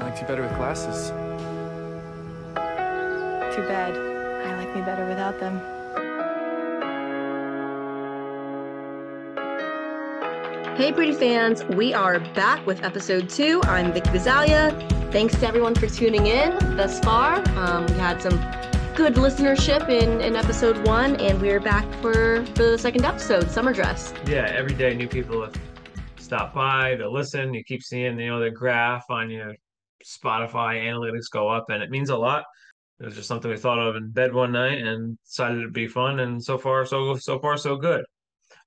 liked you better with glasses. Too bad. I like me better without them. Hey, pretty fans, we are back with episode two. I'm Vicky Vizalia. Thanks to everyone for tuning in thus far. Um, we had some good listenership in, in episode one, and we're back for, for the second episode, Summer Dress. Yeah, every day new people have stopped by, they listen. You keep seeing, you know, the graph on your Spotify analytics go up, and it means a lot. It was just something we thought of in bed one night and decided it'd be fun, and so far, so so far, so good.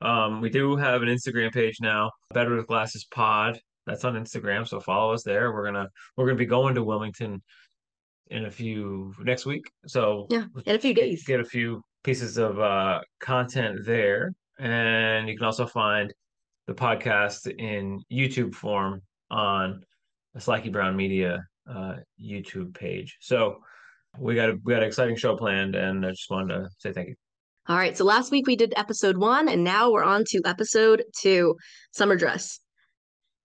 Um, we do have an Instagram page now, Better with Glasses Pod. That's on Instagram, so follow us there. We're gonna we're gonna be going to Wilmington in a few next week. So Yeah, in a few days. get a few pieces of uh, content there, and you can also find the podcast in YouTube form on the Slacky Brown Media uh, YouTube page. So we got a we got an exciting show planned, and I just wanted to say thank you. All right, so last week we did episode one, and now we're on to episode two, Summer Dress.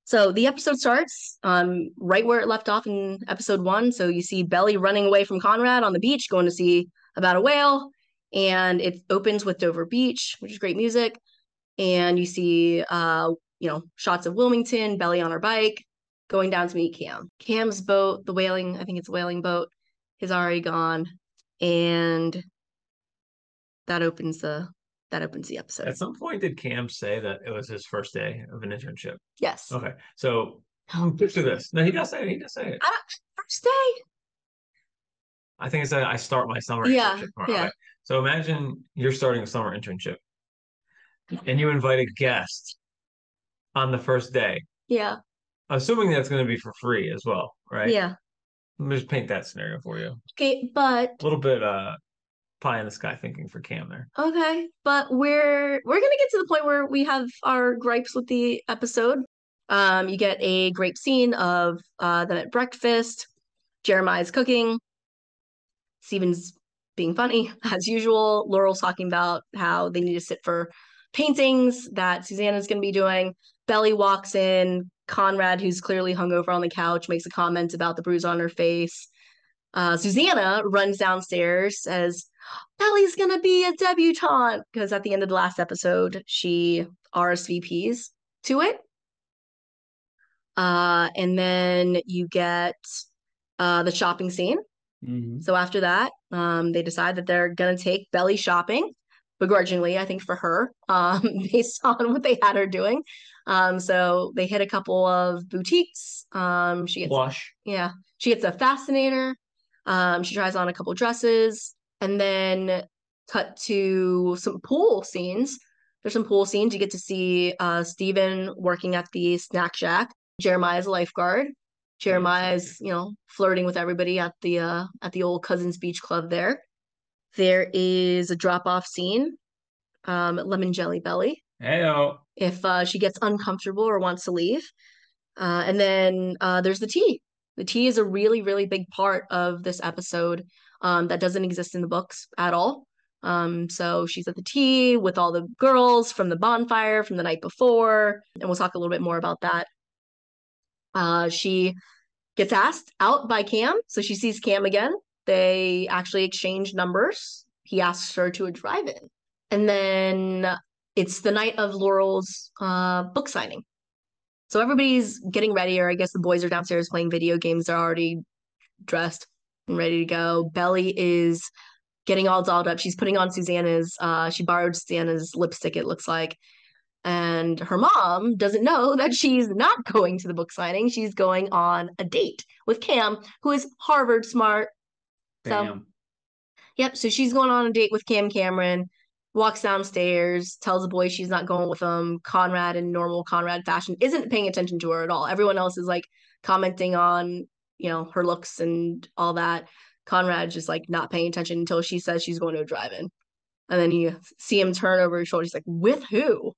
So the episode starts um, right where it left off in episode one. So you see Belly running away from Conrad on the beach, going to see about a whale, and it opens with Dover Beach, which is great music. And you see, uh, you know, shots of Wilmington, Belly on her bike, going down to meet Cam. Cam's boat, the whaling, I think it's a whaling boat, is already gone, and that opens the that opens the episode. At some point, did Cam say that it was his first day of an internship? yes. Okay, so um, picture this. No, he does say it. He does say it. First day. I think it's I start my summer Yeah, internship. tomorrow. yeah. Okay. So imagine you're starting a summer internship, and you invite a guest on the first day, Yeah. Assuming that's going to be for free as well, right? Yeah. Let me just paint that scenario for you. Okay, but A little bit uh pie in the sky thinking for Cam there. okay, but we're we're gonna get to the point where we have our gripes with the episode. Um, you get a great scene of uh them at breakfast. Jeremiah's cooking. Steven's being funny as usual. Laurel's talking about how they need to sit for paintings that Susanna's going to be doing. Belly walks in. Conrad, who's clearly hungover on the couch, makes a comment about the bruise on her face. Uh, Susanna runs downstairs, says, Belly's going to be a debutante. Because at the end of the last episode, she RSVPs to it. Uh, and then you get uh, the shopping scene. So after that, um, they decide that they're gonna take Belly shopping, begrudgingly, I think for her, um, based on what they had her doing. Um, so they hit a couple of boutiques. Um, she gets Blush. yeah, she gets a fascinator. Um, she tries on a couple dresses, and then cut to some pool scenes. There's some pool scenes. You get to see uh Steven working at the snack shack. Jeremiah's a lifeguard. Jeremiah's, you know, flirting with everybody at the uh at the old Cousins Beach Club there. There is a drop-off scene um Lemon Jelly Belly Heyo. if uh, she gets uncomfortable or wants to leave. Uh, and then uh, there's the tea. The tea is a really, really big part of this episode um, that doesn't exist in the books at all. Um, so she's at the tea with all the girls from the bonfire from the night before, and we'll talk a little bit more about that. Uh, she gets asked out by Cam, so she sees Cam again. They actually exchange numbers. He asks her to a drive-in, and then it's the night of Laurel's uh, book signing. So everybody's getting ready, or I guess the boys are downstairs playing video games. They're already dressed and ready to go. Belly is getting all dolled up. She's putting on Susanna's, uh, she borrowed Susanna's lipstick, it looks like. And her mom doesn't know that she's not going to the book signing. She's going on a date with Cam, who is Harvard smart. So, Bam. Yep. So she's going on a date with Cam Cameron, walks downstairs, tells the boy she's not going with him. Conrad, in normal Conrad fashion, isn't paying attention to her at all. Everyone else is like commenting on, you know, her looks and all that. Conrad's just like not paying attention until she says she's going to a drive-in. And then you see him turn over his shoulder. He's like, with who?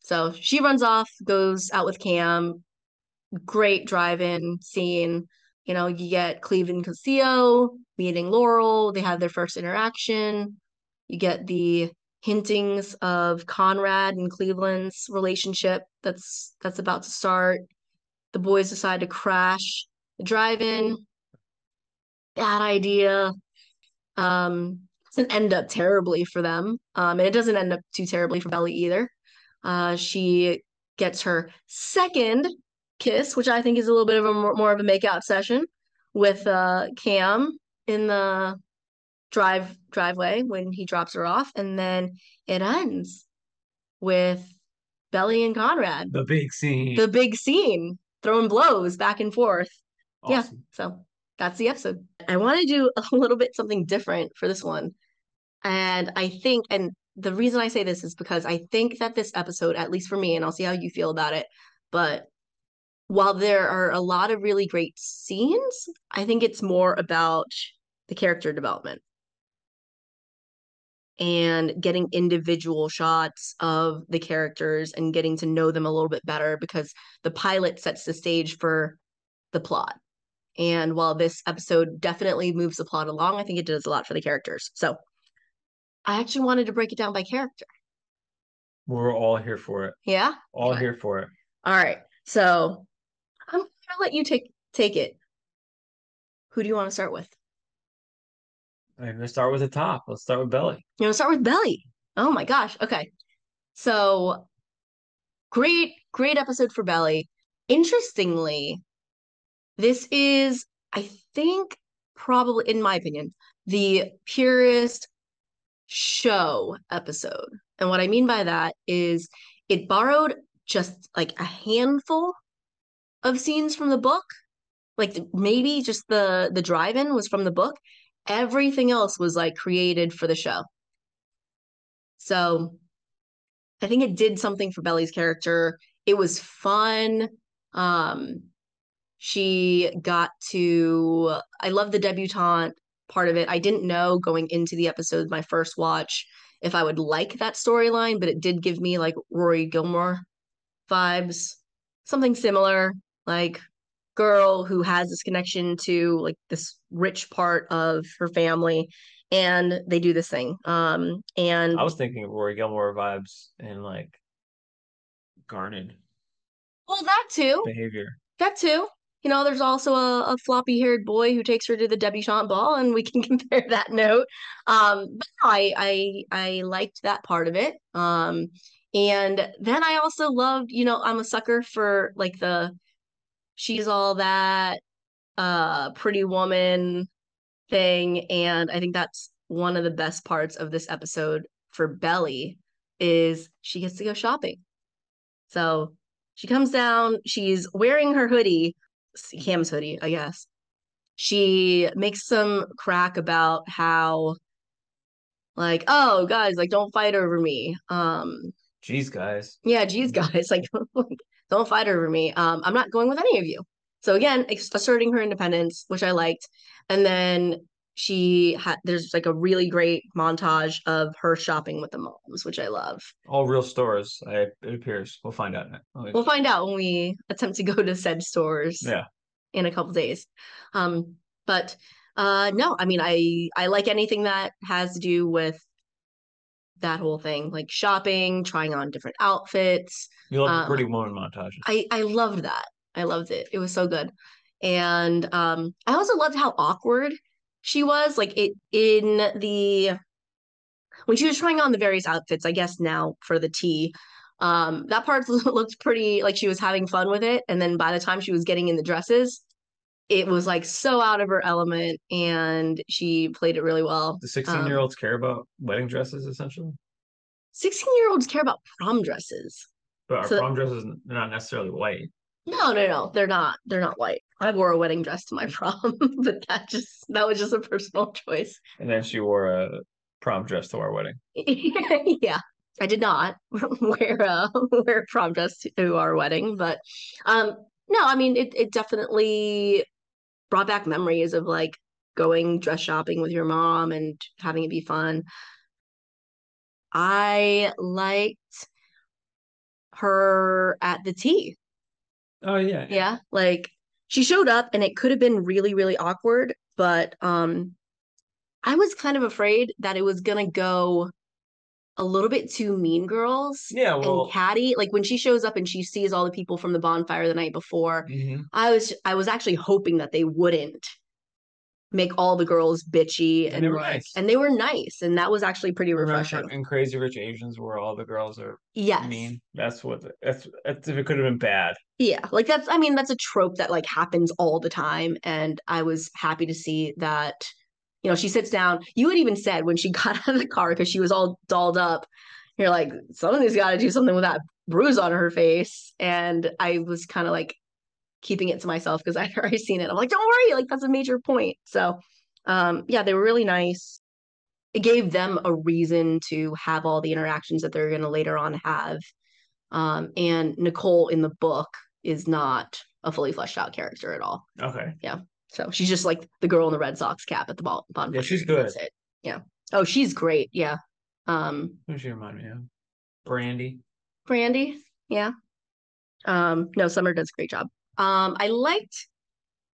So she runs off, goes out with Cam. Great drive-in scene. You know, you get Cleveland Castillo meeting Laurel. They have their first interaction. You get the hintings of Conrad and Cleveland's relationship that's that's about to start. The boys decide to crash drive-in. Bad idea. Um, doesn't end up terribly for them. Um, and it doesn't end up too terribly for Belly either. Uh, she gets her second kiss, which I think is a little bit of a more, more of a makeout session with uh Cam in the drive driveway when he drops her off, and then it ends with Belly and Conrad, The big scene. the big scene, throwing blows back and forth. Yeah, so that's the episode. I want to do a little bit something different for this one. And I think, and the reason I say this is because I think that this episode, at least for me, and I'll see how you feel about it, but while there are a lot of really great scenes, I think it's more about the character development and getting individual shots of the characters and getting to know them a little bit better because the pilot sets the stage for the plot. And while this episode definitely moves the plot along, I think it does a lot for the characters. So I actually wanted to break it down by character. We're all here for it. Yeah. All Okay. here for it. All right. So I'm gonna let you take take it. Who do you want to start with? I'm gonna start with the top. Let's start with Belly. You know, start with Belly? Oh my gosh. Okay. So great, great episode for Belly. Interestingly, this is, I think, probably, in my opinion, the purest show episode. And what I mean by that is it borrowed just like a handful of scenes from the book. Like maybe just the the drive-in was from the book. Everything else was like created for the show. So I think it did something for Belly's character. It was fun. Um she got to I love the debutante part of it. I didn't know going into the episode my first watch if I would like that storyline, but it did give me like Rory Gilmore vibes. Something similar, like girl who has this connection to like this rich part of her family and they do this thing. Um and I was thinking of Rory Gilmore vibes and like guarded well that too. behavior. That too. You know, there's also a, a floppy haired boy who takes her to the debutante ball, and we can compare that note. Um, but I I I liked that part of it. Um, and then I also loved, you know, I'm a sucker for like the she's all that uh pretty woman thing, and I think that's one of the best parts of this episode for Belly is she gets to go shopping. So she comes down, she's wearing her hoodie, Cam's hoodie, I guess. She makes some crack about how like, oh guys, like don't fight over me. Um Jeez, guys. yeah, geez guys, like don't fight over me. Um I'm not going with any of you. So again, asserting her independence, which I liked. And then she had there's like a really great montage of her shopping with the moms, which I love. All real stores, I, it appears. We'll find out. We'll find out when we attempt to go to said stores yeah. in a couple days. Um, but uh, no, I mean, I I like anything that has to do with that whole thing, like shopping, trying on different outfits. You love the Um, pretty woman montages. I I loved that. I loved it. It was so good. And um, I also loved how awkward she was. Like it in the when she was trying on the various outfits. I guess now for the tea. Um, that part looked pretty like she was having fun with it. And then by the time she was getting in the dresses, it was like so out of her element, and she played it really well. Do 16 year olds care about wedding dresses essentially? Sixteen year olds care about prom dresses. But our So- prom dresses are not necessarily white. No, no, no. They're not. They're not white. I wore a wedding dress to my prom, but that just that was just a personal choice. And then she wore a prom dress to our wedding. yeah. I did not wear a wear a prom dress to our wedding, but um no, I mean it it definitely brought back memories of like going dress shopping with your mom and having it be fun. I liked her at the tea. Oh yeah. Yeah, like she showed up and it could have been really, really awkward, but um I was kind of afraid that it was gonna go a little bit too mean girls. Yeah, well, and Caddy, like when she shows up and she sees all the people from the bonfire the night before, mhm. I was I was actually hoping that they wouldn't make all the girls bitchy And and, they were nice. and they were nice and that was actually pretty refreshing. and Crazy Rich Asians where all the girls are Yes. mean. That's what the, that's that's if it could have been bad. Yeah, like that's I mean that's a trope that like happens all the time and I was happy to see that you know she sits down. You had even said when she got out of the car because she was all dolled up, you're like somebody's got to do something with that bruise on her face and I was kind of like keeping it to myself because I'd already seen it. I'm like don't worry, like that's a major point. So um yeah, they were really nice. It gave them a reason to have all the interactions that they're going to later on have. Um, and Nicole in the book is not a fully fleshed out character at all. Okay. So she's just like the girl in the Red Sox cap at the ball- bottom. Yeah, she's good. Yeah. Oh, she's great. Yeah. Um, Who she remind me of? Brandy. Brandy. Yeah. Um, no, Summer does a great job. Um, I liked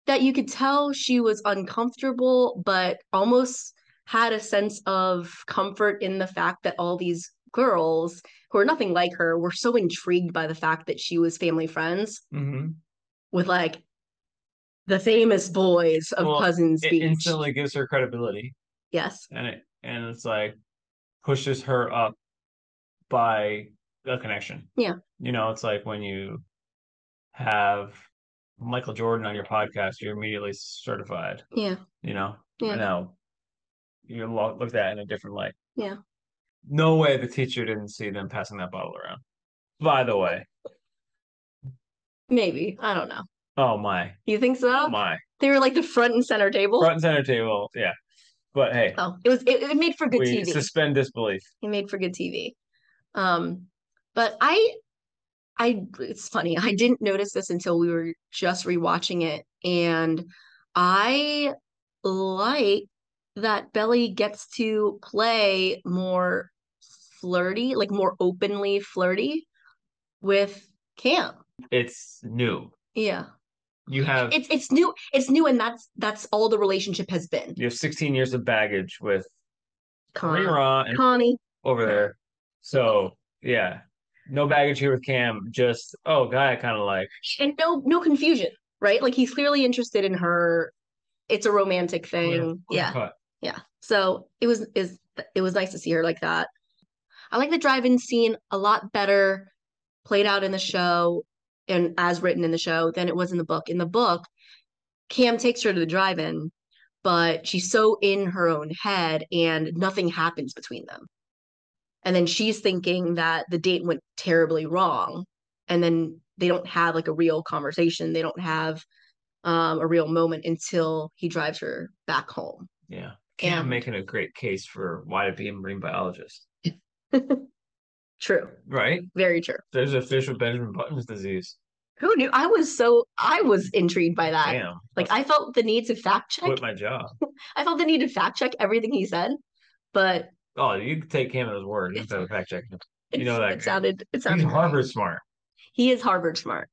that you could tell she was uncomfortable, but almost had a sense of comfort in the fact that all these girls who are nothing like her were so intrigued by the fact that she was family friends Mm-hmm. with like the famous boys of Well, Cousins It Beach. instantly gives her credibility, Yes. and it and it's like pushes her up by a connection. Yeah. You know, it's like when you have Michael Jordan on your podcast, you're immediately certified. Yeah. You know, Yeah. now you're lo- looked at in a different light. Yeah. No way the teacher didn't see them passing that bottle around. By the way, Maybe. I don't know. Oh my, You think so? oh my, They were like the front and center table. front and center table, yeah. But hey, Oh, it was it, it made for good we TV. suspend disbelief. It made for good TV. Um, but I, I, it's funny. I didn't notice this until we were just rewatching it, and I like that Belly gets to play more flirty, like more openly flirty with Cam. It's new. Yeah, You have it's it's new. It's new, and that's that's all the relationship has been. you have 16 years of baggage with Con- Rira and Connie. over there. So yeah, no baggage here with Cam. Just oh, guy, I kind of like. and no no confusion right like he's clearly interested in her it's a romantic thing clear yeah yeah so it was is it was nice to see her like that i like the drive-in scene a lot better played out in the show and as written in the show than it was in the book. In the book cam takes her to the drive-in but she's so in her own head and nothing happens between them. And then she's thinking that the date went terribly wrong and then they don't have like a real conversation. They don't have um, a real moment until he drives her back home. Yeah, Cam And- making a great case for why to be a marine biologist. true Right? very true There's a fish with Benjamin Button's disease. who knew i was so i was intrigued by that Damn. like i felt the need to fact check quit my job. i felt the need to fact check everything he said but Oh, you take Cam at his word. Have to fact check him. You know that it guy. sounded it He's sounded right. Harvard smart. he is harvard smart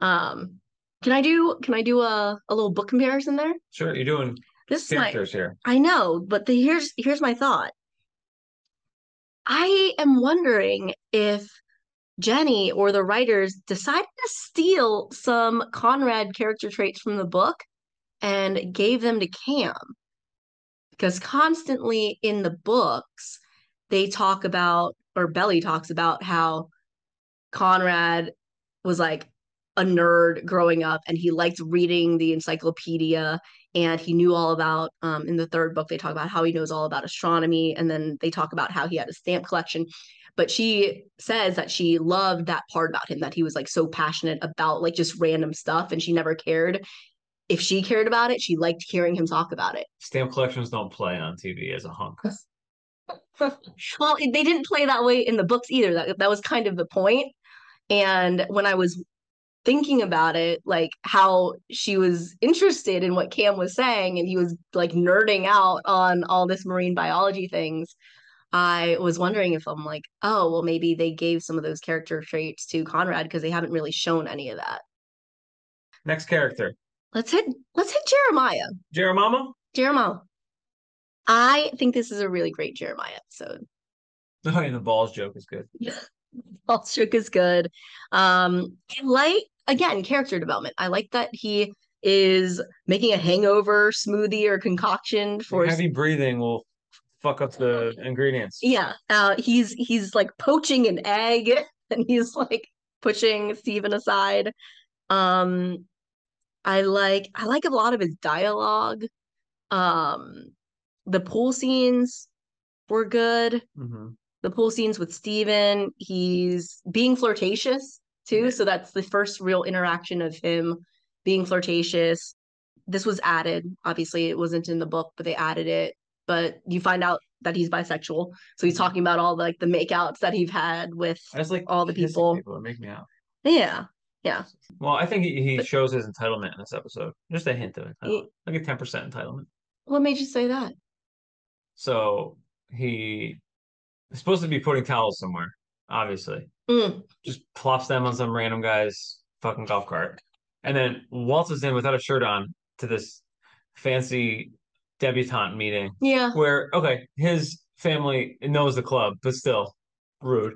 um can i do can i do a, a little book comparison there Sure, you're doing this is my here. I know, but the, here's here's my thought. I am wondering if Jenny or the writers decided to steal some Conrad character traits from the book and gave them to Cam. Because constantly in the books, they talk about, or Belly talks about how Conrad was like a nerd growing up and he liked reading the encyclopedia and he knew all about um, in the third book they talk about how he knows all about astronomy and then they talk about how he had a stamp collection. But she says that she loved that part about him that he was like so passionate about like just random stuff and she never cared. If she cared about it she liked hearing him talk about it. Stamp collections don't play on TV as a hunk. well they didn't play that way in the books either. That, that was kind of the point. And when i was thinking about it like how she was interested in what cam was saying and he was like nerding out on all this marine biology things i was wondering if i'm like oh well maybe they gave some of those character traits to conrad because they haven't really shown any of that Next character, let's hit let's hit jeremiah Jeremiah. jeremiah i think this is a really great jeremiah episode Oh, and the balls joke is good. balls joke is good. Um, I like again character development. I like that he is making a hangover smoothie or concoction for Heavy breathing will fuck up the ingredients. yeah. Uh, he's he's like poaching an egg and he's like pushing Steven aside. Um, I like I like a lot of his dialogue. Um, the pool scenes were good. hmm the pool scenes with Steven, he's being flirtatious too. So that's the first real interaction of him being flirtatious. This was added. Obviously, it wasn't in the book, but they added it. But you find out that he's bisexual. So he's mm-hmm. talking about all the, like the makeouts that he've had with I just like all the people. people make me out. yeah. Yeah. Well, I think he, he But- shows his entitlement in this episode. Just a hint of it, He- like a ten percent entitlement. What made you say that? So he is supposed to be putting towels somewhere. Obviously, Mm, just plops them on some random guy's fucking golf cart, and then waltzes in without a shirt on to this fancy debutante meeting yeah. where okay, his family knows the club, but still rude.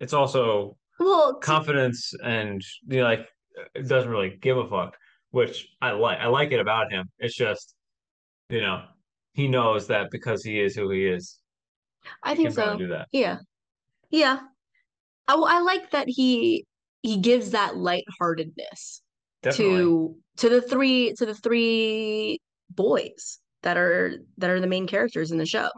It's also Well, confidence and you know, like it doesn't really give a fuck, which I like. I like it about him. It's just, you know, he knows that because he is who he is, I think so. do that. Yeah. Yeah. I, I like that he he gives that lightheartedness. Definitely. to to the three to the three boys that are that are the main characters in the show.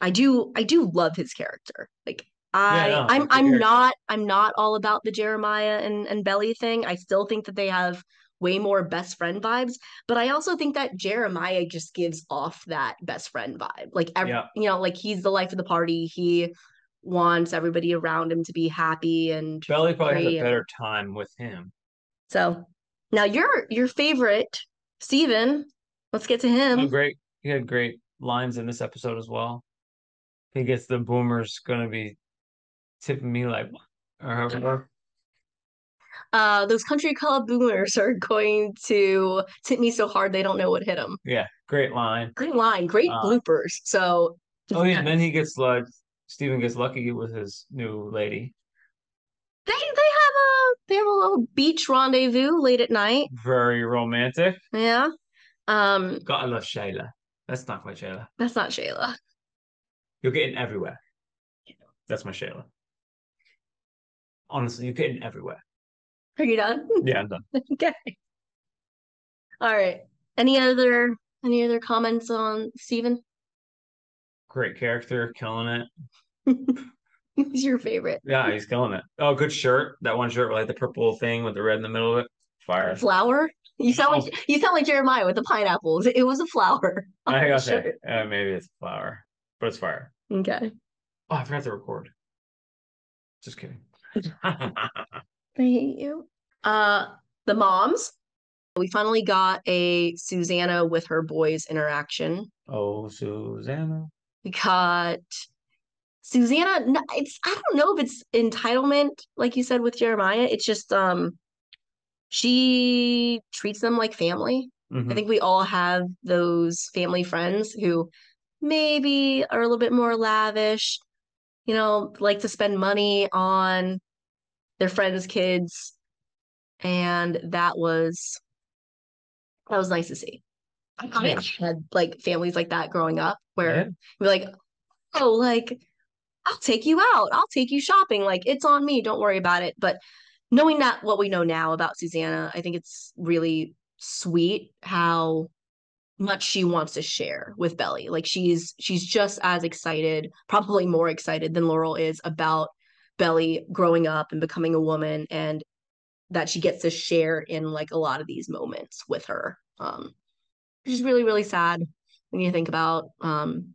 I do I do love his character. Like I no, I'm I'm character. not I'm not all about the Jeremiah and and Belly thing. I still think that they have way more best friend vibes, but I also think that Jeremiah just gives off that best friend vibe. Like every, Yeah. you know, like he's the life of the party. He wants everybody around him to be happy and Belly probably had a better time with him. so now your your favorite, Steven, let's get to Oh, him. great. He had great lines in this episode as well. He gets the boomers gonna be tipping me like or however. Uh, those country club boomers are going to tip me so hard they don't know what hit them. Yeah, great line. Great line, great Uh, bloopers. So Oh yeah, and then he gets like Steven gets lucky with his new lady. they they have a they have a little beach rendezvous late at night. Very romantic. Yeah. Um, I love Shayla. That's not quite Shayla. that's not Shayla. You're getting everywhere. That's my Shayla. Honestly, you're getting everywhere. Are you done? Yeah, I'm done. okay. All right. Any other any other comments on Steven? Great character, killing it. Who's your favorite? Yeah, he's killing it. Oh, good shirt. That one shirt with like the purple thing with the red in the middle of it. Fire. Flower? You sound No. like you sound like Jeremiah with the pineapples. It was a flower. I got that. Uh, maybe it's a flower, but it's fire. Okay. Oh, I forgot to record. Just kidding. I hate you. Uh the moms. We finally got a Susanna with her boys interaction. oh, Susanna. We got Susanna. It's I don't know if it's entitlement, like you said with Jeremiah. It's just um she treats them like family. I Mhm. think we all have those family friends who maybe are a little bit more lavish, you know, like to spend money on their friends' kids. And that was that was nice to see. I had like families like that growing up where Yeah. we're like, oh, like I'll take you out, I'll take you shopping, like it's on me, don't worry about it. But knowing that what we know now about Susanna, I think it's really sweet how much she wants to share with Belly. Like she's she's just as excited, probably more excited than Laurel is about Belly growing up and becoming a woman and that she gets to share in like a lot of these moments with her. Um which is really, really sad when you think about um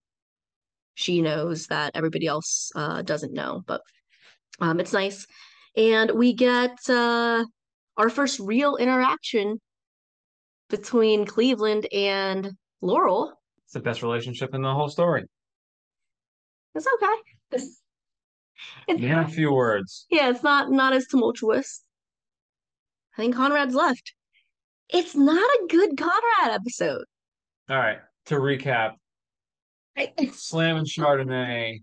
she knows that everybody else uh doesn't know, but um it's nice. And we get uh our first real interaction between Cleveland and Laurel. It's the best relationship in the whole story. It's okay. It's, it's Yeah, a few words. yeah, it's not not as tumultuous. I think Conrad's left. It's not a good Conrad episode. All right. To recap, I, Slam and Chardonnay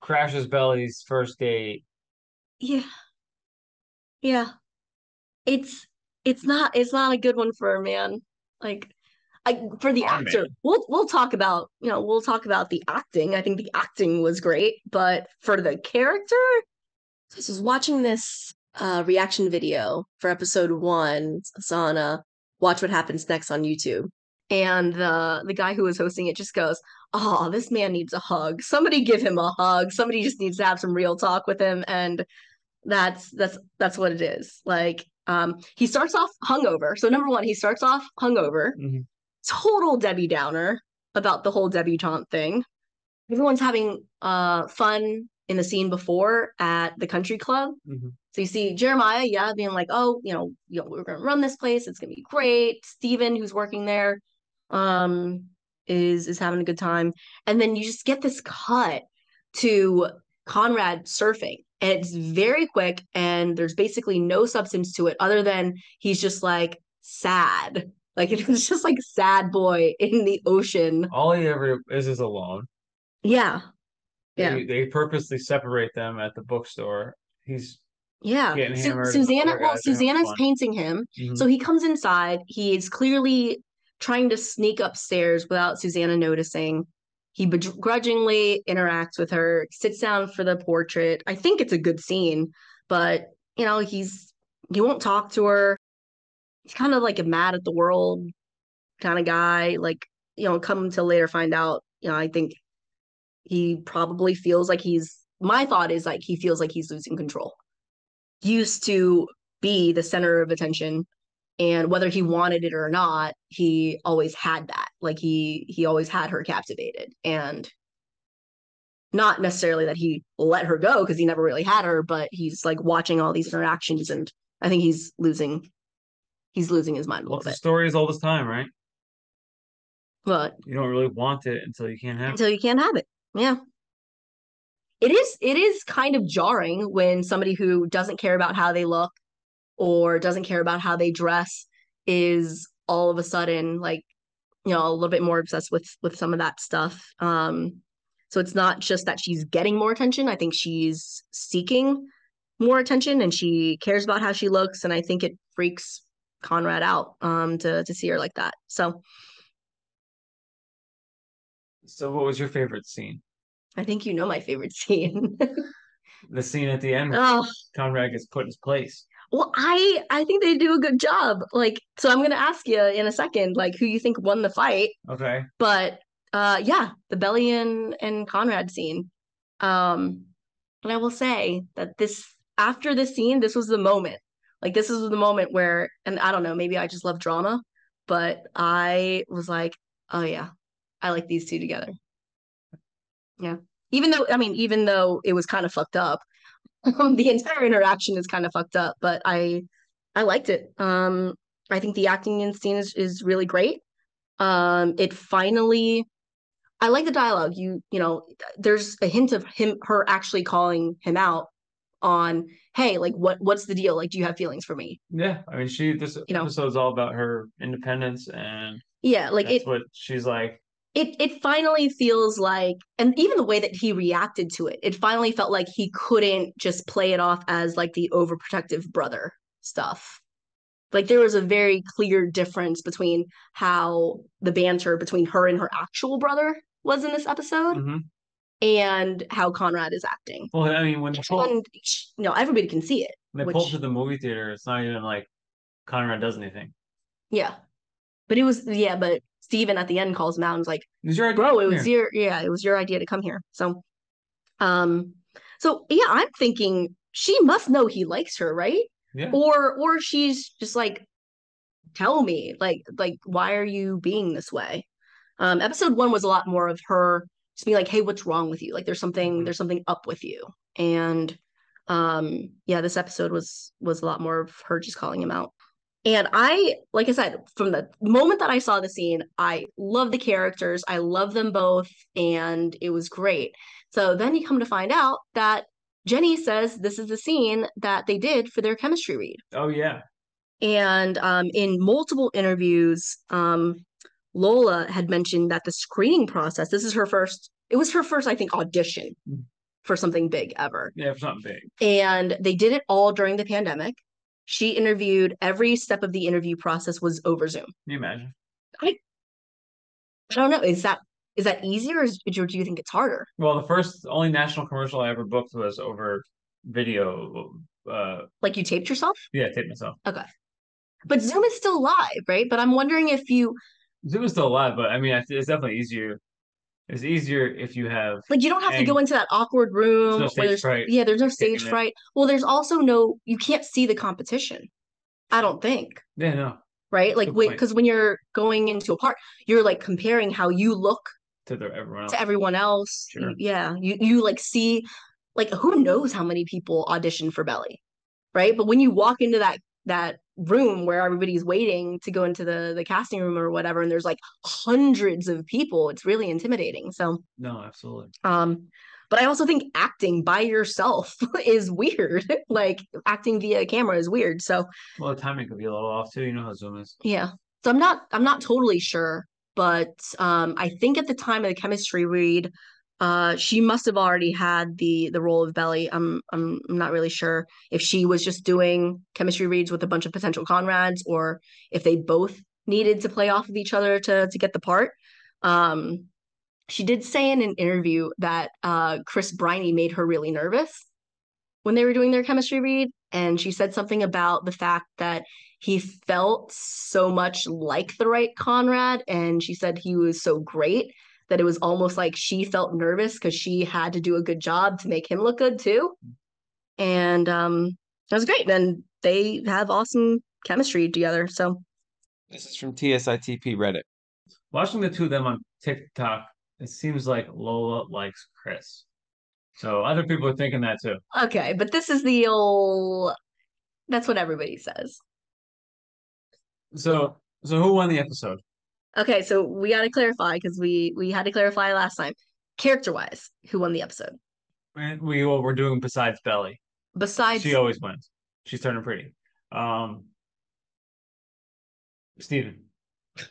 crashes Belly's first date. Yeah. Yeah. It's it's not it's not a good one for a man. Like I for the For actor, man. we'll we'll talk about, you know, we'll talk about the acting. I think the acting was great, but for the character, I was watching this uh reaction video for episode one. It's on uh Watch What Happens Next on YouTube. And the the guy who was hosting it just goes, Oh, this man needs a hug. Somebody give him a hug. Somebody just needs to have some real talk with him. And that's that's that's what it is. Like um he starts off hungover. So number one, he starts off hungover. Mhm. Total Debbie Downer about the whole debutante thing. Everyone's having uh fun in the scene before at the country club. Mhm. So you see Jeremiah, yeah, being like, oh, you know, you know, we're gonna run this place, it's gonna be great. Steven, who's working there, um, is is having a good time. And then you just get this cut to Conrad surfing. And it's very quick, and there's basically no substance to it other than he's just like sad. Like it was just like sad boy in the ocean. All he ever is is alone. Yeah. Yeah. They, they purposely separate them at the bookstore. He's Yeah. Getting Su- Susanna, well, Susanna's painting him. mhm. So he comes inside. He is clearly trying to sneak upstairs without Susanna noticing. He begrudgingly interacts with her, sits down for the portrait. I think it's a good scene, but you know, he's he won't talk to her. He's kind of like a mad at the world kind of guy. Like, you know, come to later find out, you know, I think he probably feels like he's my thought is like he feels like he's losing control. Used to be the center of attention and whether he wanted it or not he always had that like he he always had her captivated and not necessarily that he let her go because he never really had her but he's like watching all these interactions and i think he's losing he's losing his mind a little bit story is all this time, right? but You don't really want it until you can't have it. until you can't have it yeah it is it is kind of jarring when somebody who doesn't care about how they look or doesn't care about how they dress is all of a sudden like you know a little bit more obsessed with with some of that stuff um so it's not just that she's getting more attention i think she's seeking more attention and she cares about how she looks and i think it freaks conrad out um to to see her like that so So, what was your favorite scene? i think you know my favorite scene The scene at the end oh Conrad gets put in his place. Well, I I think they do a good job. Like, so I'm gonna ask you in a second, like who you think won the fight. Okay. But uh yeah, the Belly and, and Conrad scene. Um, and I will say that this after this scene, this was the moment. Like this is the moment where, and I don't know, maybe I just love drama, but I was like, oh yeah, I like these two together. Yeah. Even though, I mean, even though it was kind of fucked up, the entire interaction is kind of fucked up, but I I liked it. Um, I think the acting in scene is, is really great. Um, it finally I like the dialogue. You you know, there's a hint of him her actually calling him out on, hey, like what what's the deal? Like, do you have feelings for me? Yeah. I mean, she, this You know. episode's all about her independence, and Yeah, like that's it what she's like. It it finally feels like and even the way that he reacted to it it finally felt like he couldn't just play it off as like the overprotective brother stuff. Like there was a very clear difference between how the banter between her and her actual brother was in this episode hmm and how conrad is acting. Well, I mean, when pull, and you know everybody can see it when they pull to the movie theater, it's not even like Conrad does anything. yeah but it was yeah but steven at the end calls him out and is like Is your idea? bro it was your yeah it was your idea to come here so um so yeah i'm thinking she must know he likes her right Yeah. or or she's just like tell me like like why are you being this way um episode one was a lot more of her just being like hey what's wrong with you like there's something Mhm. there's something up with you and um yeah this episode was was a lot more of her just calling him out and I, like I said, from the moment that I saw the scene, I love the characters. I love them both, and it was great. So then you come to find out that Jenny says this is the scene that they did for their chemistry read. Oh yeah. And um, in multiple interviews, um, Lola had mentioned that the screening process, this is her first, it was her first, I think, audition. Mhm. for something big ever. Yeah, it's not big. And they did it all during the pandemic. She interviewed, every step of the interview process was over Zoom. Can you imagine? I I don't know. Is that is that easier or, is, or do you think it's harder? Well, the first only national commercial I ever booked was over video. Uh, Like you taped yourself? yeah, tape myself. Okay. But Zoom is still live, right? But I'm wondering if you Zoom is still live, but I mean, it's definitely easier. It's easier if you have. like you don't have to go into that awkward room no where there's fright yeah, there's no stage fright. Well, there's also no you can't see the competition. I don't think. Yeah, no, Right? Like Good wait, because when you're going into a part, you're like comparing how you look to the everyone else. to everyone else. Sure. You- yeah. You you like see like who knows how many people audition for Belly. Right? But when you walk into that that room where everybody's waiting to go into the the casting room or whatever and there's like hundreds of people, it's really intimidating. So No, absolutely. um, but I also think acting by yourself is weird. like acting via camera is weird. So Well, the timing could be a little off too. You know how Zoom is. yeah. So I'm not I'm not totally sure, but um I think at the time of the chemistry read, uh she must have already had the the role of Belly. I'm I'm not really sure if she was just doing chemistry reads with a bunch of potential Conrads or if they both needed to play off of each other to to get the part. Um she did say in an interview that uh Chris Briney made her really nervous when they were doing their chemistry read and she said something about the fact that he felt so much like the right Conrad and she said he was so great that it was almost like she felt nervous because she had to do a good job to make him look good too and um that was great and they have awesome chemistry together so This is from TSITP Reddit. Watching the two of them on TikTok, it seems like Lola likes Chris. So other people are thinking that too. okay but this is the old that's what everybody says So, so who won the episode? Okay so we got to clarify because we we had to clarify last time character wise who won the episode And We what we're doing besides Belly. besides She always wins. She's turning pretty. Um, Steven.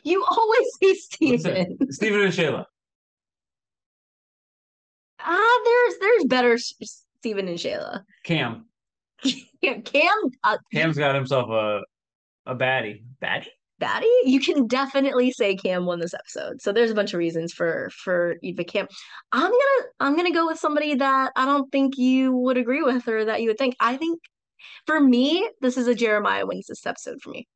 you always say Listen, Steven. Steven and Shayla. Ah, there's there's better S- Steven and Shayla. Cam. Cam, uh, Cam's got himself a a baddie. Baddie? Batty, you can definitely say Cam won this episode. So there's a bunch of reasons for for Eva Cam. I'm gonna I'm gonna go with somebody that I don't think you would agree with or that you would think. I think for me, this is a Jeremiah wins this episode for me.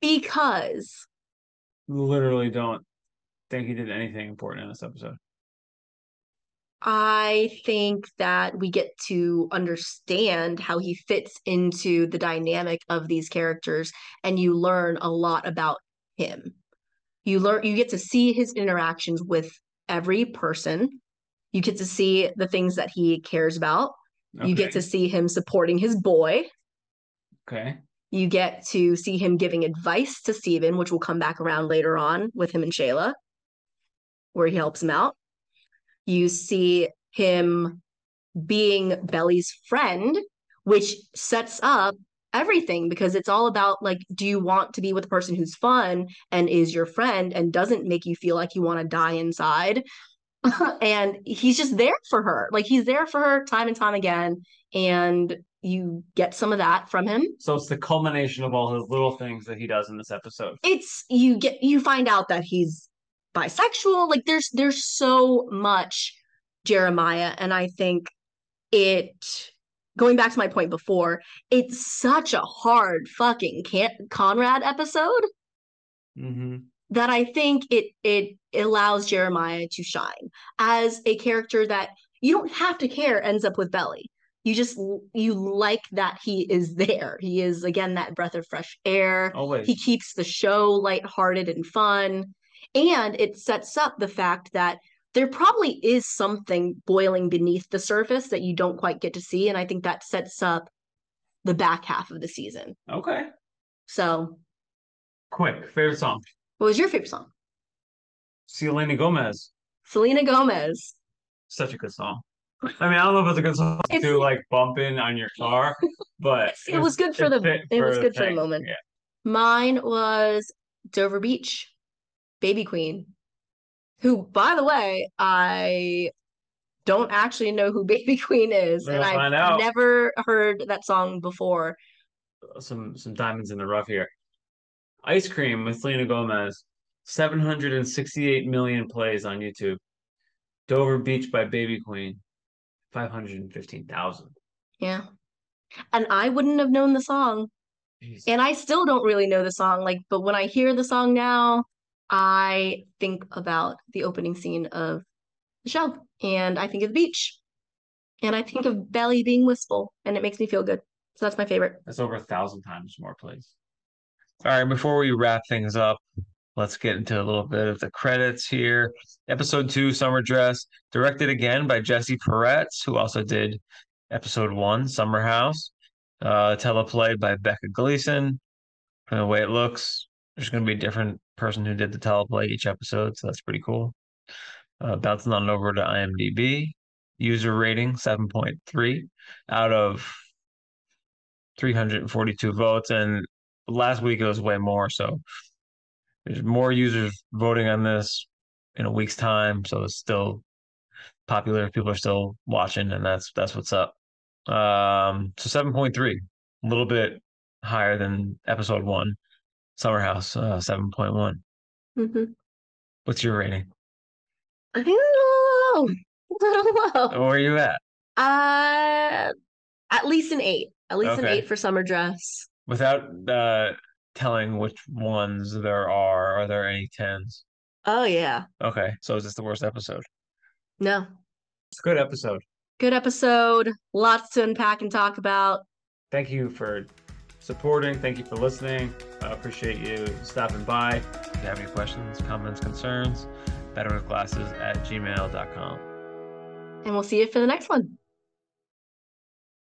Because Literally don't think he did anything important in this episode. I think that we get to understand how he fits into the dynamic of these characters and you learn a lot about him. You learn you get to see his interactions with every person. You get to see the things that he cares about. You get to see him supporting his boy. Okay. You get to see him giving advice to Steven, which will come back around later on with him and Shayla, where he helps him out. You see him being Belly's friend, which sets up everything because it's all about like, do you want to be with a person who's fun and is your friend and doesn't make you feel like you want to die inside? and he's just there for her. Like he's there for her time and time again. And you get some of that from him. So it's the culmination of all his little things that he does in this episode. it's you get you find out that he's bisexual like there's there's so much jeremiah and i think it going back to my point before it's such a hard fucking can- conrad episode Mm-hmm. that i think it it allows jeremiah to shine as a character that you don't have to care ends up with belly you just you like that he is there he is again that breath of fresh air Always. he keeps the show lighthearted and fun. And it sets up the fact that there probably is something boiling beneath the surface that you don't quite get to see. And I think that sets up the back half of the season. Okay. So, Quick. Favorite song. what was your favorite song? Selena Gomez. Selena Gomez. Such a good song. I mean, I don't know if it's a good song It's- to like bump in on your car, but It was good for the- it was good for the moment. Yeah. Mine was Dover Beach, Baby Queen. who, by the way, I don't actually know who Baby Queen is, We're and I've out. never heard that song before. Uh, some some diamonds in the rough here. Ice Cream with Selena Gomez, 768 million plays on YouTube. Dover Beach by Baby Queen, 515,000. Yeah. And I wouldn't have known the song. Jeez. And I still don't really know the song. Like, but when I hear the song now, I think about the opening scene of the show. And I think of the beach. And I think of Belly being wistful. And it makes me feel good. So that's my favorite. That's over a thousand times more plays. All right, before we wrap things up, let's get into a little bit of the credits here. Episode two, Summer Dress, directed again by Jesse Peretz, who also did episode one, Summer House. Uh, teleplay by Becca Gleason. From the way it looks, there's going to be a different person who did the teleplay each episode, so that's pretty cool. Uh, bouncing on over to IMDb, user rating 7.3 out of 342 votes, and last week it was way more. So there's more users voting on this in a week's time, so it's still popular. People are still watching, and that's that's what's up. Um, so 7.3, a little bit higher than episode one. Summer House, uh, 7.1. hmm What's your rating? I think I don't know. I don't. Where are you at? Uh, at least an eight. At least an eight for summer dress. Without uh, telling which ones there are, are there any tens? Oh yeah. Okay, so is this the worst episode? No. It's a good episode. Good episode. Lots to unpack and talk about. Thank you for supporting. Thank you for listening. I appreciate you stopping by. If you have any questions, comments, concerns, betterwithglasses at gmail.com. And we'll see you for the next one.